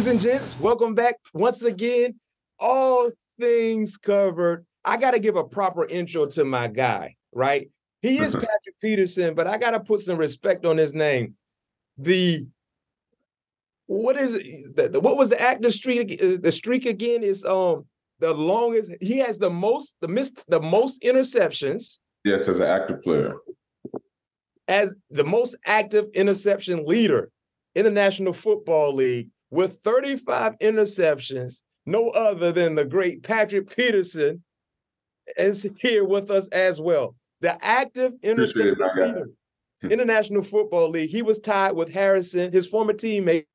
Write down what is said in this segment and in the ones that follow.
Ladies and gents, welcome back once again. All things covered. I got to give a proper intro to my guy, right? He is Patrick Peterson, but I got to put some respect on his name. The what is it? The, the- what was the active streak? The streak again is um the longest. He has the most the missed the most interceptions Yes, as an active player. as the most active interception leader in the National Football League with 35 interceptions. No other than the great Patrick Peterson is here with us as well. The active interception it, my guy. leader in the National Football League. He was tied with Harrison, his former teammate,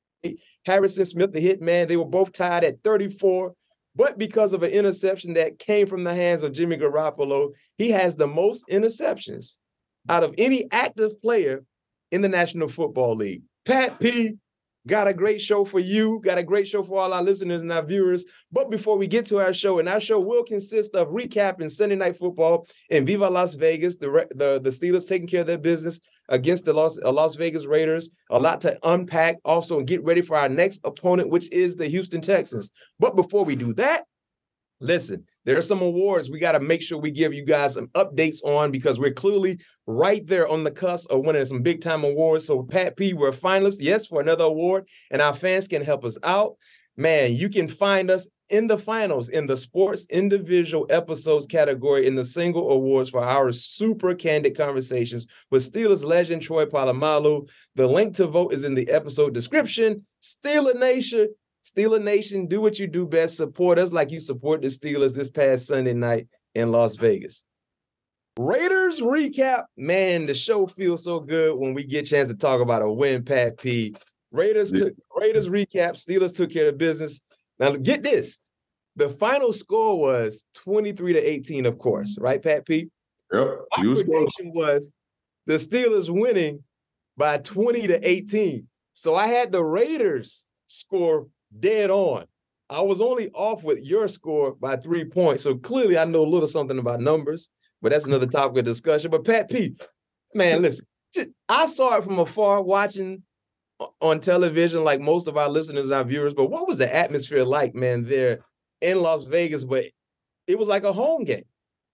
Harrison Smith, the hitman. They were both tied at 34. But because of an interception that came from the hands of Jimmy Garoppolo, he has the most interceptions out of any active player in the National Football League. Pat P got a great show for you, got a great show for all our listeners and our viewers. But before we get to our show, and our show will consist of recapping Sunday night football in Viva Las Vegas, the the, the Steelers taking care of their business against the Las, uh, Las Vegas Raiders. A lot to unpack. Also, and get ready for our next opponent, which is the Houston Texans. But before we do that, Listen, there are some awards we got to make sure we give you guys some updates on because we're clearly right there on the cusp of winning some big time awards. So, Pat P, we're finalists, yes, for another award, and our fans can help us out. Man, you can find us in the finals in the sports individual episodes category in the Signal Awards for our super candid conversations with Steelers legend Troy Polamalu. The link to vote is in the episode description. Steeler Nation, Steeler Nation, do what you do best. Support us like you support the Steelers this past Sunday night in Las Vegas. Raiders recap. Man, the show feels so good when we get a chance to talk about a win, Pat P. Raiders Yeah. took Raiders recap. Steelers took care of business. Now get this. The final score was 23 to 18, of course, right, Pat P? Yep. My You was close. prediction was the Steelers winning by 20 to 18. So I had the Raiders score dead on. I was only off with your score by three points. So clearly I know a little something about numbers, but that's another topic of discussion. But Pat P, man, listen, I saw it from afar watching on television, like most of our listeners, our viewers. But what was the atmosphere like, man, there in Las Vegas? But it was like a home game.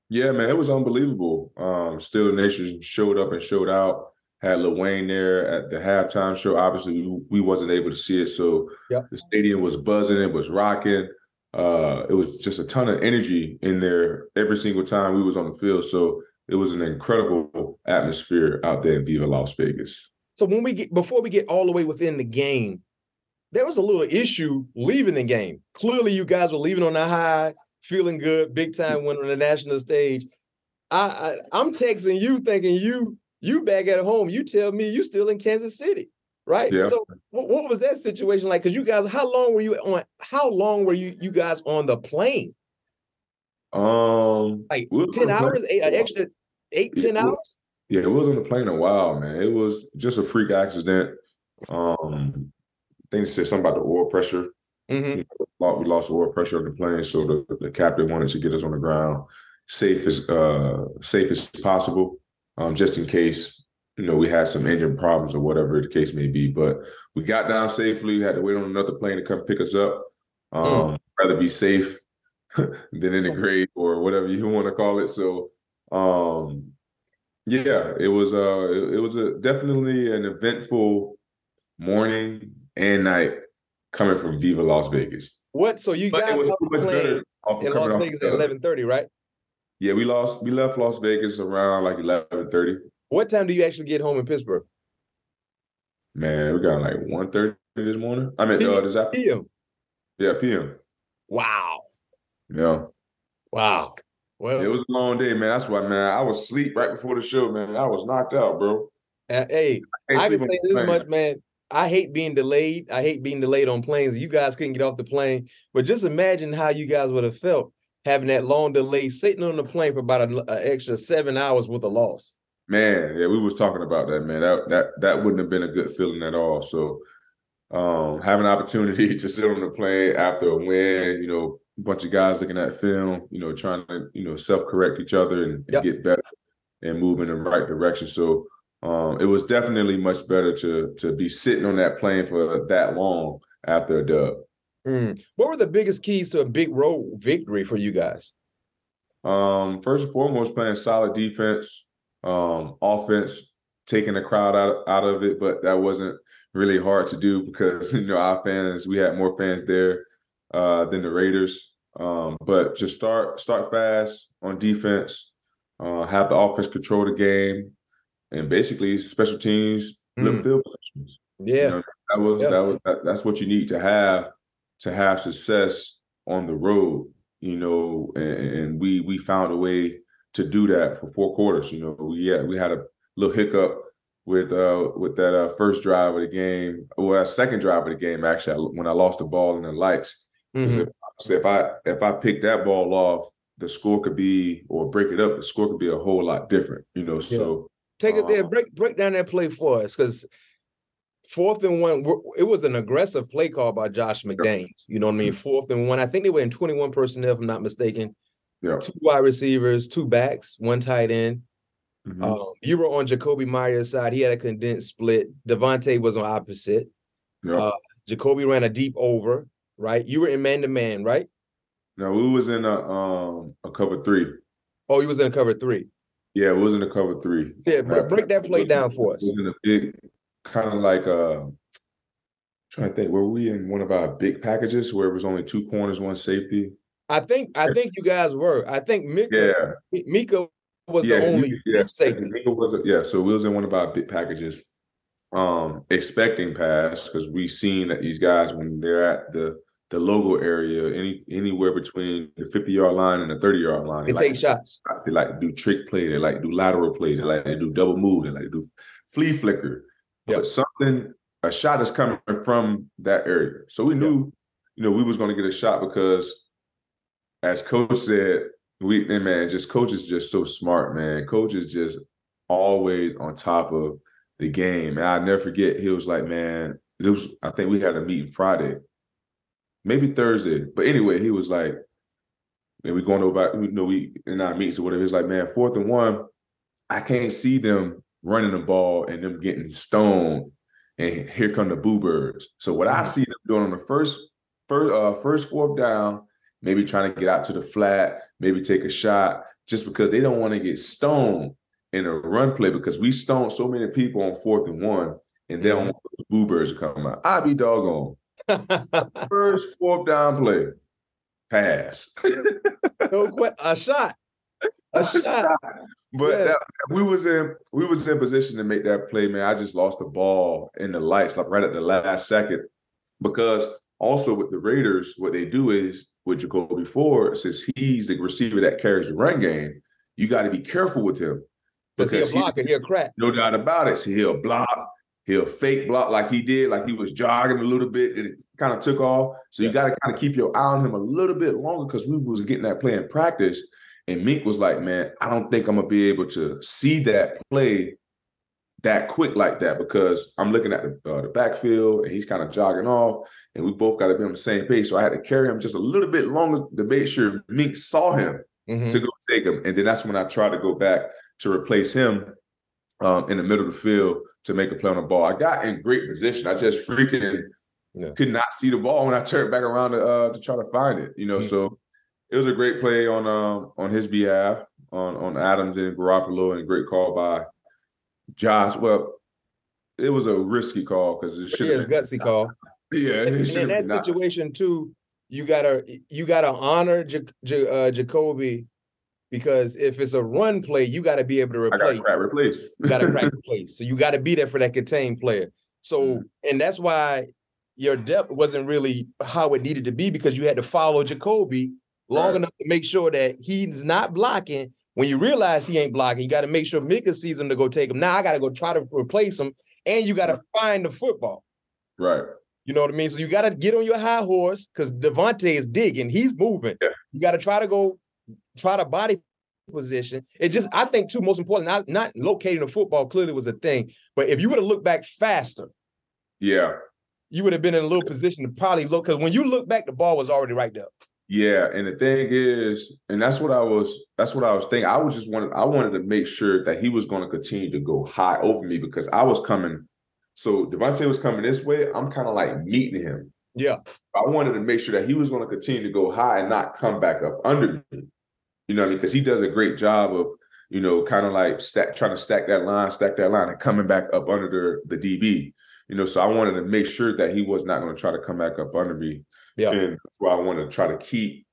Yeah, man, it was unbelievable. Um, Steeler Nation showed up and showed out. Had Lil Wayne there at the halftime show. Obviously, we, we wasn't able to see it, so Yep. the stadium was buzzing. It was rocking. Uh, it was just a ton of energy in there every single time we was on the field. So it was an incredible atmosphere out there in Viva Las Vegas. So when we get before we get all the way within the game, there was a little issue leaving the game. Clearly, you guys were leaving on a high, feeling good, big time win on the national stage. I, I I'm texting you, thinking you you back at home. You tell me you still in Kansas City, right? Yeah. So what, what was that situation like? Because you guys, how long were you on? How long were you you guys on the plane? Um, Like we ten hours, eight, an extra eight, Yeah, 10 hours. Yeah, it was on the plane a while, man. It was just a freak accident. Um, things said something about the oil pressure. Mhm. Lo- We lost oil pressure on the plane, so the, the captain wanted to get us on the ground safe as uh safe as possible, um, just in case you know we had some engine problems or whatever the case may be. But we got down safely. We had to wait on another plane to come pick us up. Um, rather be safe than in the grave or whatever you want to call it. So, um, Yeah, it was uh it, it was a definitely an eventful morning and night coming from Viva Las Vegas. What? So you But guys it was got too the much plane better in Las Vegas at eleven thirty, right? Yeah, we lost. We left Las Vegas around like eleven thirty. What time do you actually get home in Pittsburgh? Man, we got like 1.30 this morning. I mean, uh, this afternoon. PM. Yeah, PM. Wow. Yeah, Wow. Well, it was a long day, man. That's why, man. I was asleep right before the show, man. I was knocked out, bro. uh, hey, Can't I can sleep say this plane. much, man. I hate being delayed. I hate being delayed on planes. You guys couldn't get off the plane, but just imagine how you guys would have felt having that long delay, sitting on the plane for about an extra seven hours with a loss. Man, yeah, we was talking about that, man. That that that wouldn't have been a good feeling at all. So, um, having an opportunity to sit on the plane after a win, you know, a bunch of guys looking at film, you know, trying to you know self correct each other and, and Yep. get better and move in the right direction. So, um, it was definitely much better to to be sitting on that plane for that long after a dub. Mm. What were the biggest keys to a big road victory for you guys? Um, first and foremost, playing solid defense, um, offense, taking the crowd out, out of it, but that wasn't really hard to do because you know our fans, we had more fans there uh, than the Raiders. Um, but just start start fast on defense, uh, have the offense control the game, and basically special teams Mm. field positions. Yeah. You know, that was Yeah. that was that, that's what you need to have to have success on the road. You know, and, and we we found a way to do that for four quarters. You know, we yeah we had a little hiccup with uh with that uh, first drive of the game, or well, second drive of the game actually I- when I lost the ball in the lights. Mhm. If, so if I if I pick that ball off, the score could be or break it up. The score could be a whole lot different. You know, so. Take it there. Uh, Break break down that play for us, because fourth and one, it was an aggressive play call by Josh McDaniels. You know what I mean? Fourth and one. I think they were in twenty one personnel, if I'm not mistaken. Yeah. Two wide receivers, two backs, one tight end. mhm. Um, you were on Jakobi Meyers' side. He had a condensed split. Davante was on opposite. yeah. uh, Jakobi ran a deep over. Right. You were in man to man. Right. No, we was in a um a cover three. Oh, he was in a cover three. Yeah, it was in a cover three. Yeah. Break, break that play down for us. It was in a big, kind of like uh, trying to think. Were we in one of our big packages where it was only two corners, one safety? I think I think you guys were. I think Minkah Yeah, Minkah was yeah, the only yeah. safety. Minkah was a- yeah. So we was in one of our big packages, um, expecting pass because we seen that these guys when they're at the the logo area, any anywhere between the fifty yard line and the thirty yard line, They like take shots. They like to do trick play. They like to do lateral plays. They like to do double move. They like to do flea flicker. Yep. But something, a shot is coming from that area. So we knew, you know, we was going to get a shot because, as coach said, we and man, just coach is just so smart, man. Coach is just always on top of the game. And I never forget, he was like, man, it was. I think we had a meeting Friday, maybe Thursday. But anyway, he was like, and we going over, you know, we in our meetings or whatever. It's like, man, fourth and one, I can't see them running the ball and them getting stoned. And here come the boo birds. So what I see them doing on the first, first, uh, first fourth down, maybe trying to get out to the flat, maybe take a shot, just because they don't want to get stoned in a run play because we stoned so many people on fourth and one, and they don't want the boo birds to come out. I be doggone. First fourth down play, pass. no que- a shot. A shot. But Yeah. that, we was in we was in position to make that play, man. I just lost the ball in the lights, like right at the last second. Because also with the Raiders, what they do is with Jakobi Ford, since he's the receiver that carries the run game, you got to be careful with him. Because he'll he- block and he'll crack. no doubt about it. So he'll block, he'll fake block like he did, like he was jogging a little bit, it kind of took off. So you got to kind of keep your eye on him a little bit longer because we was getting that play in practice. And Mink was like, man, I don't think I'm gonna be able to see that play that quick like that because I'm looking at the, uh, the backfield and he's kind of jogging off, and we both got to be on the same page. So I had to carry him just a little bit longer to make sure Mink saw him Mhm. to go take him. And then that's when I tried to go back to replace him um, in the middle of the field to make a play on the ball. I got in great position. I just freaking Yeah. could not see the ball when I turned back around to uh, to try to find it. You know, Mhm. so it was a great play on um, on his behalf. on on Adams and Garoppolo, and a great call by Josh. Well, it was a risky call because it should Yeah, have been a gutsy call. Yeah, And in that been not. situation too, you gotta you gotta honor J- J- uh, Jakobi because if it's a run play, you gotta be able to I got replace. replace. You gotta crack the place. So you gotta be there for that contained player. So Mm. and that's why your depth wasn't really how it needed to be because you had to follow Jakobi long Right. enough to make sure that he's not blocking. When you realize he ain't blocking, you got to make sure Minkah sees him to go take him. Now I got to go try to replace him, and you got to find the football. right. You know what I mean? So you got to get on your high horse because Davante is digging. He's moving. Yeah. You got to try to go, try to body position. It just, I think, too, most important, not, not locating the football clearly was a thing. But if you would have looked back faster, Yeah. you would have been in a little position to probably look. Because when you look back, the ball was already right there. Yeah, and the thing is, and that's what I was that's what I was thinking. I was just wanted I wanted to make sure that he was going to continue to go high over me because I was coming. So Davante was coming this way. I'm kind of like meeting him. Yeah. I wanted to make sure that he was going to continue to go high and not come back up under me. You know what I mean? Because he does a great job of, you know, kind of like stack trying to stack that line, stack that line, and coming back up under the, the DB. You know, so I wanted to make sure that he was not going to try to come back up under me. Yeah. And that's why I wanted to try to keep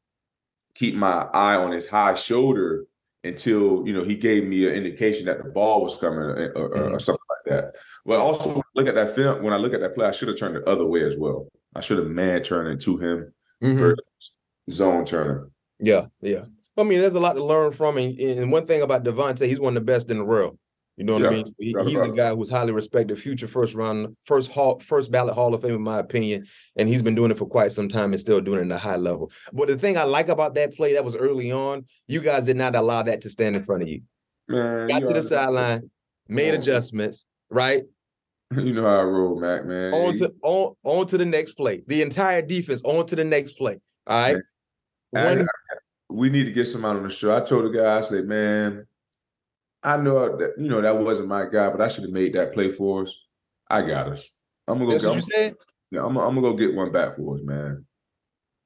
keep my eye on his high shoulder until you know he gave me an indication that the ball was coming uh, uh, uh, mm-hmm. or, or, or Mhm. something like that. But also look at that film, when I look at that play, I should have turned the other way as well. I should have man turned it to him mm-hmm. versus zone turner. Yeah, yeah. I mean, there's a lot to learn from, and, and one thing about Davante, he's one of the best in the world. You know what I Yeah, mean? He- he's a guy who's highly respected, future first round, first hall, first ballot Hall of Fame, in my opinion. And he's been doing it for quite some time and still doing it at a high level. But the thing I like about that play that was early on, you guys did not allow that to stand in front of you. Man, Got you to the sideline, made on. adjustments, right? You know how I roll, Mac, man. On to on, on to the next play. The entire defense on to the next play. All right. I- When- we need to get someone on the show. I told the guy, I said, man, I know that you know that wasn't my guy, but I should have made that play for us. I got us. I'm gonna go. that's get, what you said. Yeah, I'm, I'm gonna go get one back for us, man.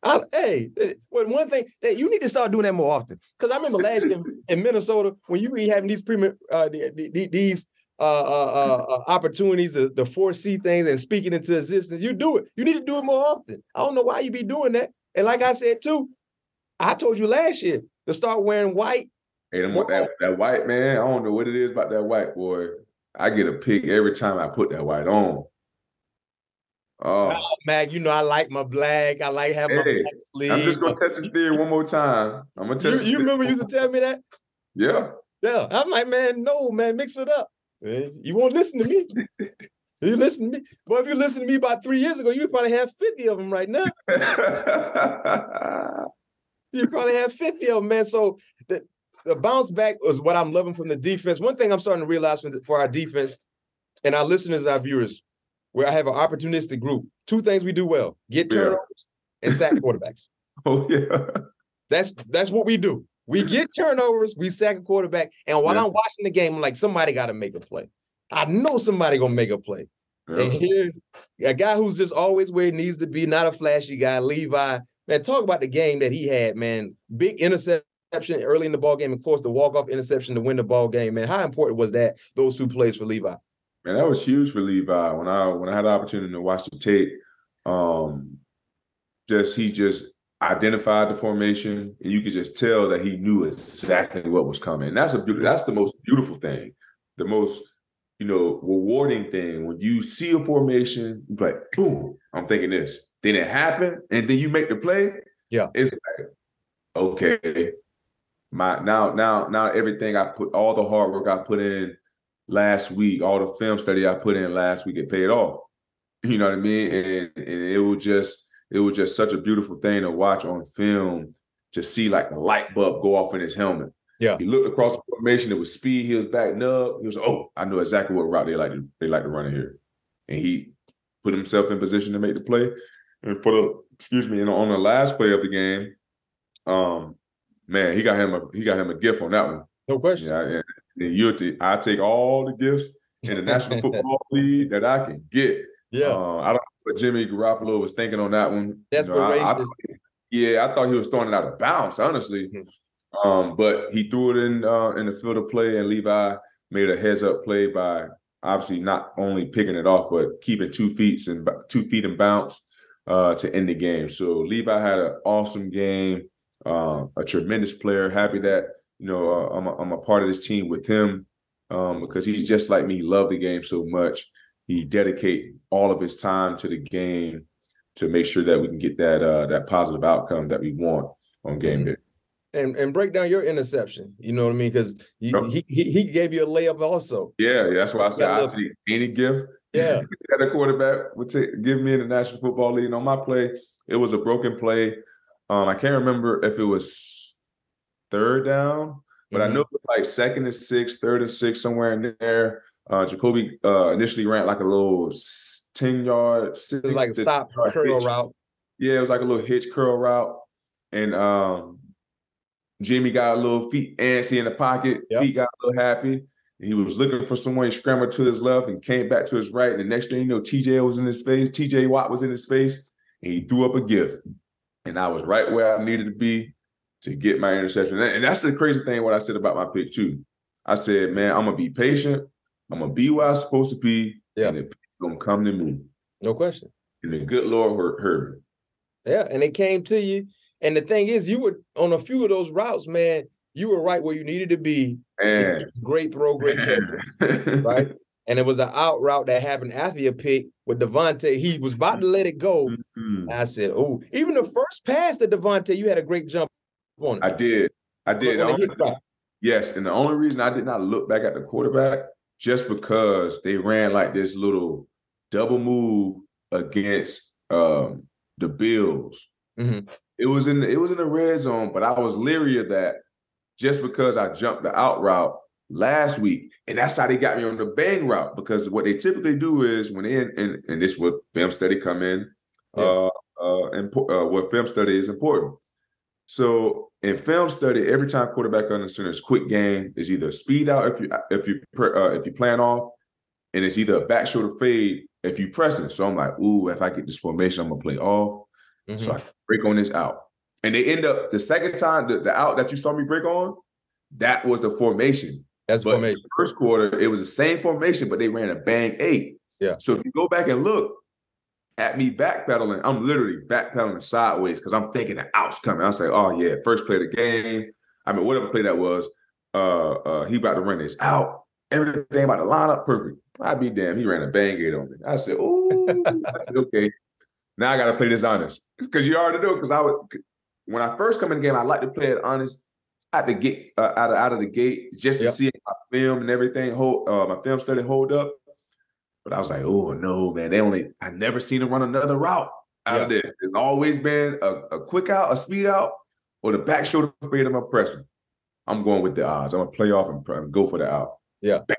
I, hey, well, one thing that you need to start doing that more often. Because I remember last year in Minnesota when you be having these uh, the- the- the- these uh, uh, uh, uh, opportunities, the, the foresee things and speaking into existence. You do it. You need to do it more often. I don't know why you be doing that. And like I said too, I told you last year to start wearing white. Hey, them, that, that white man, I don't know what it is about that white boy. I get a pick every time I put that white on. Oh, Oh, Mag, you know I like my black. I like having my Hey, black sleeve. I'm just gonna test the theory one more time. I'm gonna you, test. the you theory remember you used to tell me that? Yeah. Yeah, I'm like, man, no, man, mix it up. Eh, You won't listen to me. you listen to me. Boy, if you listen to me about three years ago, you probably have 50 of them right now. You probably have 50 of them, man. So the, the bounce back was what I'm loving from the defense. One thing I'm starting to realize for, the, for our defense and our listeners, our viewers, where I have an opportunistic group, two things we do well: get Yeah. turnovers and sack quarterbacks. oh yeah. That's that's what we do. We get turnovers, we sack a quarterback, and while Yeah. I'm watching the game, I'm like, somebody got to make a play. I know somebody gonna make a play. And here, a guy who's just always where he needs to be, not a flashy guy, Levi. Man, talk about the game that he had, man. Big interception early in the ball game, of course, the walk-off interception to win the ball game, man. How important was that? Those two plays for Levi. Man, that was huge for Levi. When I when I had the opportunity to watch the tape, um, just he just identified the formation, and you could just tell that he knew exactly what was coming. And that's a beautiful. That's the most beautiful thing, the most you know rewarding thing when you see a formation. Like, boom! I'm thinking this. Then it happened, and then you make the play. Yeah. it's like, okay, my now now now everything I put all the hard work I put in last week, all the film study I put in last week, it paid off. You know what I mean? And, and it was just it was just such a beautiful thing to watch on film to see like the light bulb go off in his helmet. Yeah. He looked across the formation, it was speed, he was backing up. He was, oh, I know exactly what route they like to they like to run in here. And he put himself in position to make the play. And for the excuse me, and on the last play of the game, um, man, he got him a he got him a gift on that one. No question. Yeah, and, and you t- I take all the gifts in the National Football League that I can get. Yeah. Uh, I don't know what Jimmy Garoppolo was thinking on that one. You know, I- I Desperation. yeah, I thought he was throwing it out of bounds, honestly. Mhm. Um, but he threw it in uh, in the field of play, and Levi made a heads up play by obviously not only picking it off, but keeping two feet and two feet and bounce uh, to end the game. So Levi had an awesome game, uh, a tremendous player. Happy that you know uh, I'm, a, I'm a part of this team with him um, because he's just like me. Love the game so much. He dedicate all of his time to the game to make sure that we can get that uh, that positive outcome that we want on game mm-hmm. day and and break down your interception. You know what I mean? Because he, he he gave you a layup also. Yeah, yeah that's why I said I take any gift. Yeah, that a quarterback would take, give me in the National Football League. on my play, it was a broken play. Um, I can't remember if it was third down, but mm-hmm. I know it was like second and six, third and six, somewhere in there. Uh, Jakobi uh, initially ran like a little ten yard, it was like a stop curl hitch. route. Yeah, it was like a little hitch curl route, and um, Jimmy got a little feet antsy in the pocket. Yep. Feet got a little happy. He was looking for someone. He scrambled to his left and came back to his right. And the next thing you know, TJ was in his face. TJ Watt was in his face, and he threw up a gift. And I was right where I needed to be to get my interception. And that's the crazy thing. What I said about my pick too. I said, man, I'm gonna be patient. I'm gonna be where I'm supposed to be. Yeah. And it's gonna come to me. No question. And the good Lord heard, me. Yeah, and it came to you and the thing is, you were on a few of those routes, man. You were right where you needed to be. Man. Great throw, great catches, right? And it was an out route that happened after your pick with Davante. He was about to let it go. Mm-hmm. I said, "Oh, even the first pass to Davante, you had a great jump on it." I did. I did. Only, yes, and the only reason I did not look back at the quarterback just because they ran like this little double move against um, the Bills. Mm-hmm. It was in the, it was in the red zone, but I was leery of that just because I jumped the out route last week, and that's how they got me on the bang route. Because what they typically do is when they in, and, and this what film study come in, yeah. uh, uh, and uh, what film study is important. So in film study, every time quarterback under center is quick game is either speed out if you if you uh, if you plan off, and it's either a back shoulder fade if you press it. So I'm like, ooh, if I get this formation, I'm gonna play off. Mm-hmm. So I break on this out. And they end up the second time, the, the out that you saw me break on, that was the formation. That's but formation. first quarter, it was the same formation, but they ran a bang eight. Yeah. So if you go back and look at me backpedaling, I'm literally backpedaling sideways because I'm thinking the out's coming. I say, oh yeah, first play of the game. I mean, whatever play that was, uh, uh, he about to run this out. Everything about to line up perfect. I'd be damn, he ran a bang eight on me. I said, oh, I said, okay. Now I got to play this honest because you already know. Because I would, when I first come in the game, I like to play it honest at the get uh, out of out of the gate just to yep. see my film and everything hold uh, my film study hold up. But I was like, oh no, man! They only I never seen them run another route out yep. of there. It's always been a, a, quick out, a speed out, or the back shoulder fade. I'm pressing. I'm going with the odds. I'm gonna play off and, and go for the out. Yeah, back,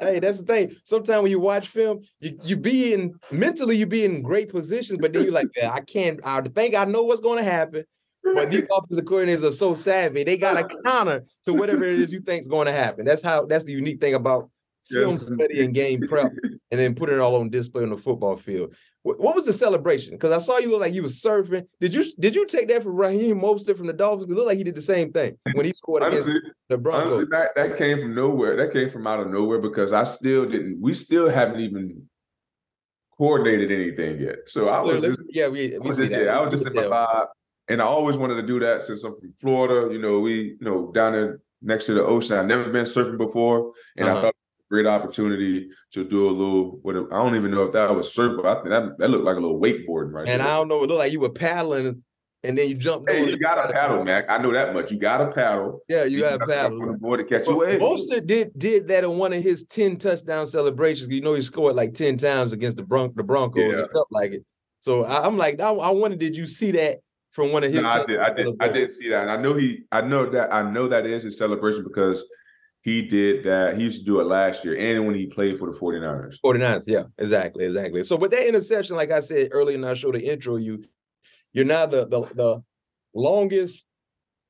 hey, that's the thing. Sometimes when you watch film, you, you be in mentally you be in great positions, but then you're like, yeah, I can't. I think I know what's going to happen. But these offensive coordinators are so savvy; they got a counter to whatever it is you think is going to happen. That's how. That's the unique thing about film yes. study and game prep, and then putting it all on display on the football field. What, what was the celebration? Because I saw you look like you was surfing. Did you did you take that from Raheem Mostert from the Dolphins? It looked like he did the same thing when he scored against honestly, the Broncos. Honestly, that, that came from nowhere. That came from out of nowhere because I still didn't. We still haven't even coordinated anything yet. So I was just yeah, we, we I was just, yeah, I was just in my vibe. And I always wanted to do that since I'm from Florida. You know, we, you know, down there next to the ocean. I've never been surfing before. And uh-huh. I thought a great opportunity to do a little. What I don't even know if that was surf, but I think that, that looked like a little wakeboarding right. And there. I don't know, it looked like you were paddling, and then you jumped. Hey, you got to paddle, Mac. I know that much. You got to paddle. Yeah, you, you got to paddle on the board to catch well, a wave. Did did that in one of his ten touchdown celebrations. You know, he scored like ten times against the Bron- the Broncos. Yeah. It felt like it. So I, am like, I, I wonder, did you see that? From one of his, no, I did, I did, I did see that, and I know he, I know that, I know that is his celebration because he did that. He used to do it last year and when he played for the 49ers. 49ers, yeah, exactly, exactly. So with that interception, like I said earlier in our show to intro you, you're now the the, the longest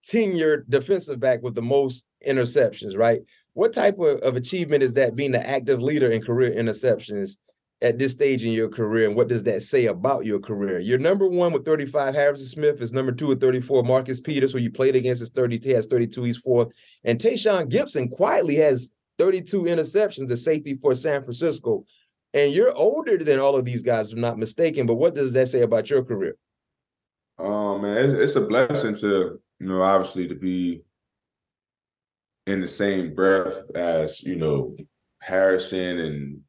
tenured defensive back with the most interceptions, right? What type of, of achievement is that being the active leader in career interceptions at this stage in your career, and what does that say about your career? You're number one with 35. Harrison Smith is number two with 34. Marcus Peters, who you played against, is 30. He has 32. He's fourth. And Tashaun Gipson quietly has 32 interceptions, the safety for San Francisco. And you're older than all of these guys, if I'm not mistaken. But what does that say about your career? Oh man, it's, it's a blessing to you know obviously to be in the same breath as you know Harrison and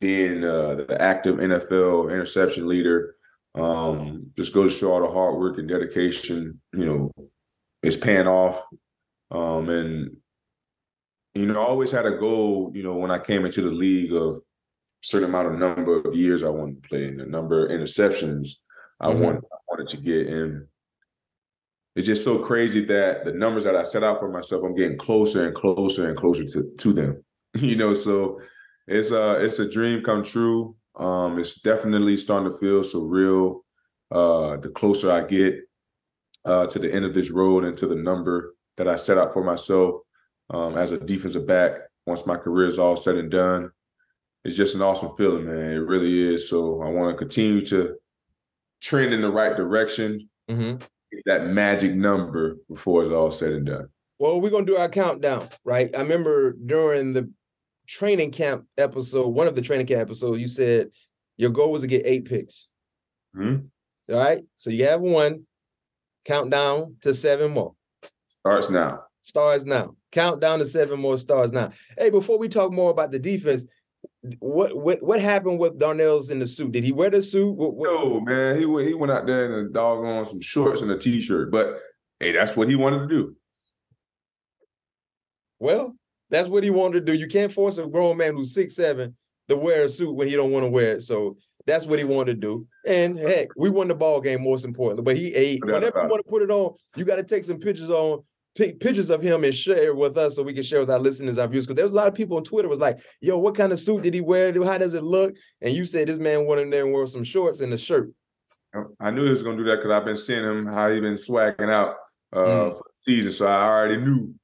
being uh, the active NFL interception leader. Um, just goes to show all the hard work and dedication, you know, is paying off. Um, and you know, I always had a goal, you know, when I came into the league of a certain amount of number of years I wanted to play and the number of interceptions I mm-hmm. wanted I wanted to get. And it's just so crazy that the numbers that I set out for myself, I'm getting closer and closer and closer to, to them. you know, so it's a it's a dream come true. Um, it's definitely starting to feel surreal. Uh, the closer I get uh, to the end of this road and to the number that I set out for myself um, as a defensive back, once my career is all said and done, it's just an awesome feeling, man. It really is. So I want to continue to trend in the right direction. Mm-hmm. That magic number before it's all said and done. Well, we're gonna do our countdown, right? I remember during the training camp episode, one of the training camp episodes, you said your goal was to get eight picks. Mm-hmm. All right. So you have one. Countdown to seven more. Starts now. Stars now. Countdown to seven more stars now. Hey, before we talk more about the defense, what what what happened with Darnell's in the suit? Did he wear the suit? What, what? No, man. He went he went out there in a dog on some shorts and a t-shirt. But hey, that's what he wanted to do. Well, that's what he wanted to do. You can't force a grown man who's six seven to wear a suit when he don't want to wear it. So that's what he wanted to do. And heck, we won the ball game most importantly. But he ate. Whenever you want to put it on, you got to take some pictures on, take pictures of him and share with us so we can share with our listeners our views. Because there's a lot of people on Twitter was like, "Yo, what kind of suit did he wear? How does it look?" And you said this man went in there and wore some shorts and a shirt. I knew he was gonna do that because I've been seeing him how he been swagging out uh, mm. for the season, so I already knew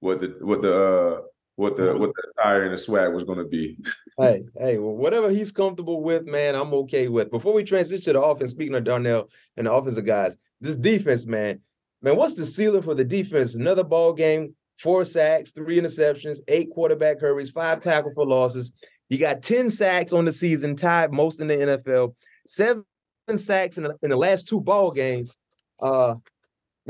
what the what the uh, what the what the attire and the swag was going to be. hey, hey, well, whatever he's comfortable with, man, I'm okay with. Before we transition to the offense, speaking of Darnell and the offensive guys, this defense, man, man, what's the ceiling for the defense? Another ball game, four sacks, three interceptions, eight quarterback hurries, five tackle for losses. You got 10 sacks on the season, tied most in the NFL, seven sacks in the, in the last two ball games. Uh,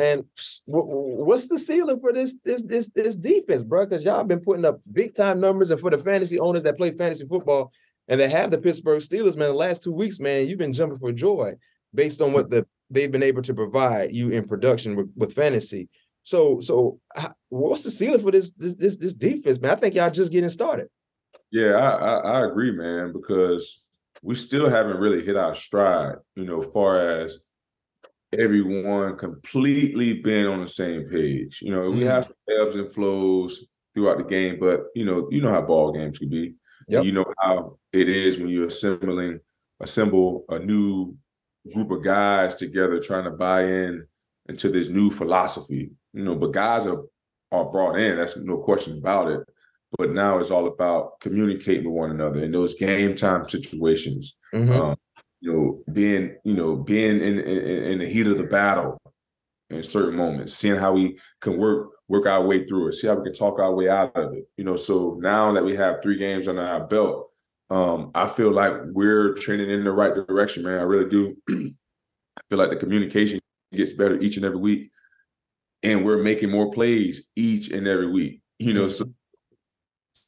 man, what's the ceiling for this this this this defense, bro? Because y'all been putting up big time numbers, and for the fantasy owners that play fantasy football and that have the Pittsburgh Steelers, man, the last two weeks, man, you've been jumping for joy based on what the they've been able to provide you in production with, with fantasy. So, so what's the ceiling for this this this this defense, man? I think y'all just getting started. Yeah, I, I, I agree, man, because we still haven't really hit our stride, you know, far as everyone completely been on the same page. You know, mm-hmm. we have ebbs and flows throughout the game, but you know, you know how ball games can be. Yep. You know how it is when you're assembling assemble a new group of guys together trying to buy in into this new philosophy. You know, but guys are are brought in. That's no question about it. But now it's all about communicating with one another in those game time situations. Mm-hmm. Um, you know, being, you know, being in, in, in the heat of the battle in certain moments, seeing how we can work work our way through it, see how we can talk our way out of it. You know, so now that we have three games under our belt, um, I feel like we're trending in the right direction, man. I really do. I feel like the communication gets better each and every week, and we're making more plays each and every week. You know, so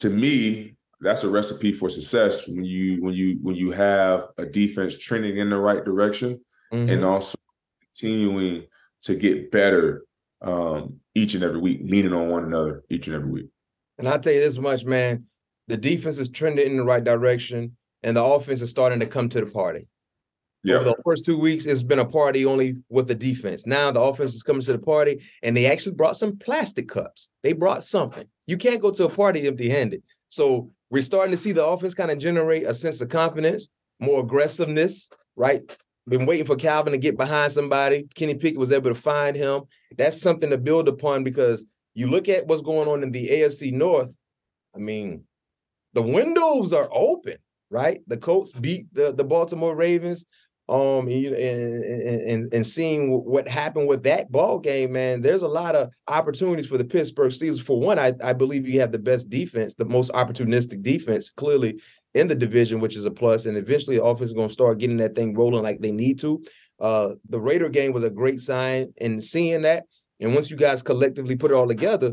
to me, that's a recipe for success when you when you when you have a defense trending in the right direction mm-hmm. and also continuing to get better um, each and every week, leaning on one another each and every week. And I'll tell you this much, man. The defense is trending in the right direction, and the offense is starting to come to the party. Yeah. Over the first two weeks, it's been a party only with the defense. Now the offense is coming to the party, and they actually brought some plastic cups. They brought something. You can't go to a party empty-handed. So we're starting to see the offense kind of generate a sense of confidence, more aggressiveness, right? Been waiting for Calvin to get behind somebody. Kenny Pickett was able to find him. That's something to build upon because you look at what's going on in the AFC North. I mean, the windows are open, right? The Colts beat the, the Baltimore Ravens. Um, and, and, and and seeing what happened with that ball game, man, there's a lot of opportunities for the Pittsburgh Steelers. For one, I, I believe you have the best defense, the most opportunistic defense, clearly in the division, which is a plus. And eventually, the offense is going to start getting that thing rolling like they need to. Uh, the Raider game was a great sign, and seeing that, and once you guys collectively put it all together,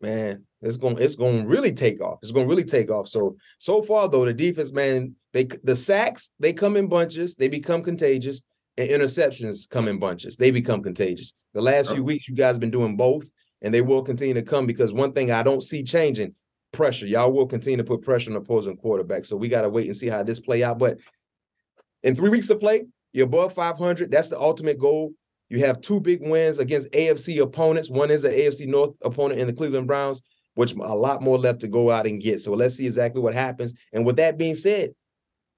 man, it's going it's going to really take off. It's going to really take off. So so far though, the defense, man, they the sacks they come in bunches, they become contagious, and interceptions come in bunches. They become contagious. The last few weeks, you guys have been doing both, and they will continue to come because one thing I don't see changing pressure. Y'all will continue to put pressure on opposing quarterback. So we got to wait and see how this play out. But in three weeks of play, you're above 500. That's the ultimate goal. You have two big wins against AFC opponents. One is an AFC North opponent in the Cleveland Browns, which a lot more left to go out and get. So let's see exactly what happens. And with that being said,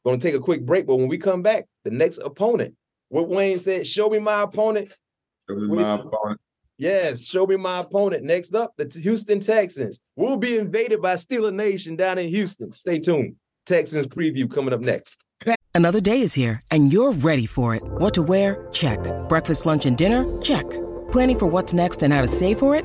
going to take a quick break. But when we come back, the next opponent, what Wayne said, show me my opponent. Show me my opponent. Yes, show me my opponent. Next up, the Houston Texans will be invaded by Steeler Nation down in Houston. Stay tuned. Texans preview coming up next. Another day is here, and you're ready for it. What to wear? Check. Breakfast, lunch, and dinner? Check. Planning for what's next and how to save for it?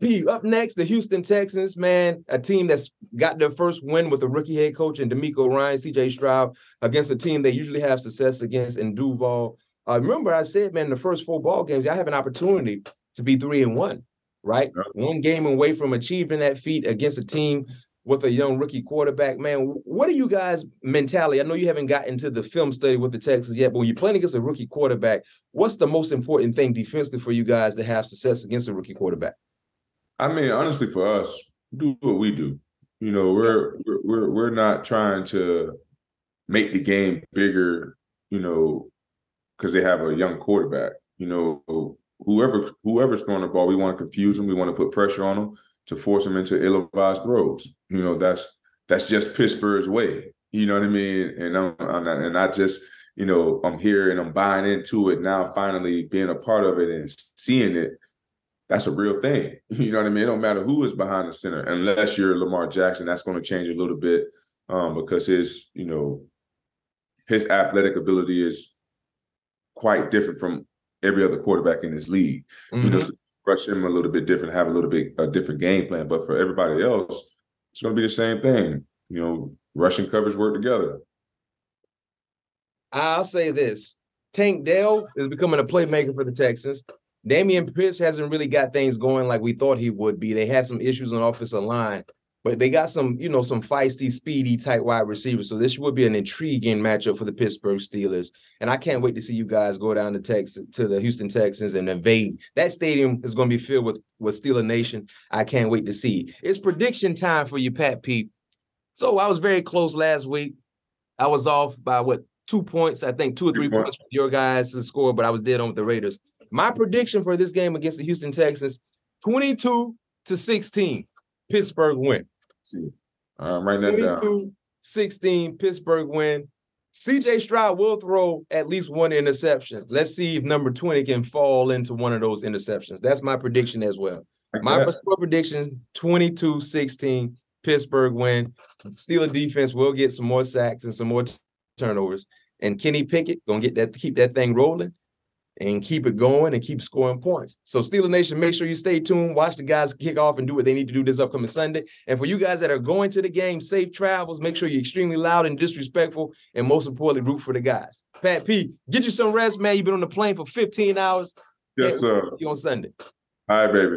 P, up next, the Houston Texans, man, a team that's got their first win with a rookie head coach and DeMeco Ryan, CJ Stroud, against a team they usually have success against in Duval. Uh, remember, I said, man, the first four ball games, y'all have an opportunity to be three and one, right? One game away from achieving that feat against a team with a young rookie quarterback. Man, what are you guys' mentality? I know you haven't gotten to the film study with the Texans yet, but when you're playing against a rookie quarterback, what's the most important thing defensively for you guys to have success against a rookie quarterback? I mean, honestly, for us, do what we do. You know, we're we're we're not trying to make the game bigger. You know, because they have a young quarterback. You know, whoever whoever's throwing the ball, we want to confuse them. We want to put pressure on them to force them into ill-advised throws. You know, that's that's just Pittsburgh's way. You know what I mean? And I'm, I'm not, and I just you know I'm here and I'm buying into it now. Finally, being a part of it and seeing it that's a real thing. You know what I mean? It don't matter who is behind the center, unless you're Lamar Jackson. That's going to change a little bit um, because his, you know, his athletic ability is quite different from every other quarterback in this league. Mm-hmm. You know, so rush him a little bit different, have a little bit a different game plan. But for everybody else, it's going to be the same thing. You know, rushing covers work together. I'll say this: Tank Dell is becoming a playmaker for the Texans. Dameon Pierce hasn't really got things going like we thought he would be. They had some issues on offensive line, but they got some, you know, some feisty, speedy type wide receivers. So this would be an intriguing matchup for the Pittsburgh Steelers. And I can't wait to see you guys go down to Texas to the Houston Texans and invade. That stadium is going to be filled with with Steeler Nation. I can't wait to see. It's prediction time for you, Pat Pete. So I was very close last week. I was off by what two points, I think two or three, three points for your guys' to score, but I was dead on with the Raiders. My prediction for this game against the Houston Texans 22 to 16. Pittsburgh win. See. I'm writing that 22, down. 16, Pittsburgh win. CJ Stroud will throw at least one interception. Let's see if number 20 can fall into one of those interceptions. That's my prediction as well. My score prediction 22 16, Pittsburgh win. Steeler defense will get some more sacks and some more t- turnovers. And Kenny Pickett gonna get that keep that thing rolling and keep it going and keep scoring points. So Steeler Nation, make sure you stay tuned, watch the guys kick off and do what they need to do this upcoming Sunday. And for you guys that are going to the game, safe travels. Make sure you're extremely loud and disrespectful, and most importantly, root for the guys. Pat P, get you some rest, man. You've been on the plane for 15 hours. Yes, sir. See you on Sunday. All right, baby.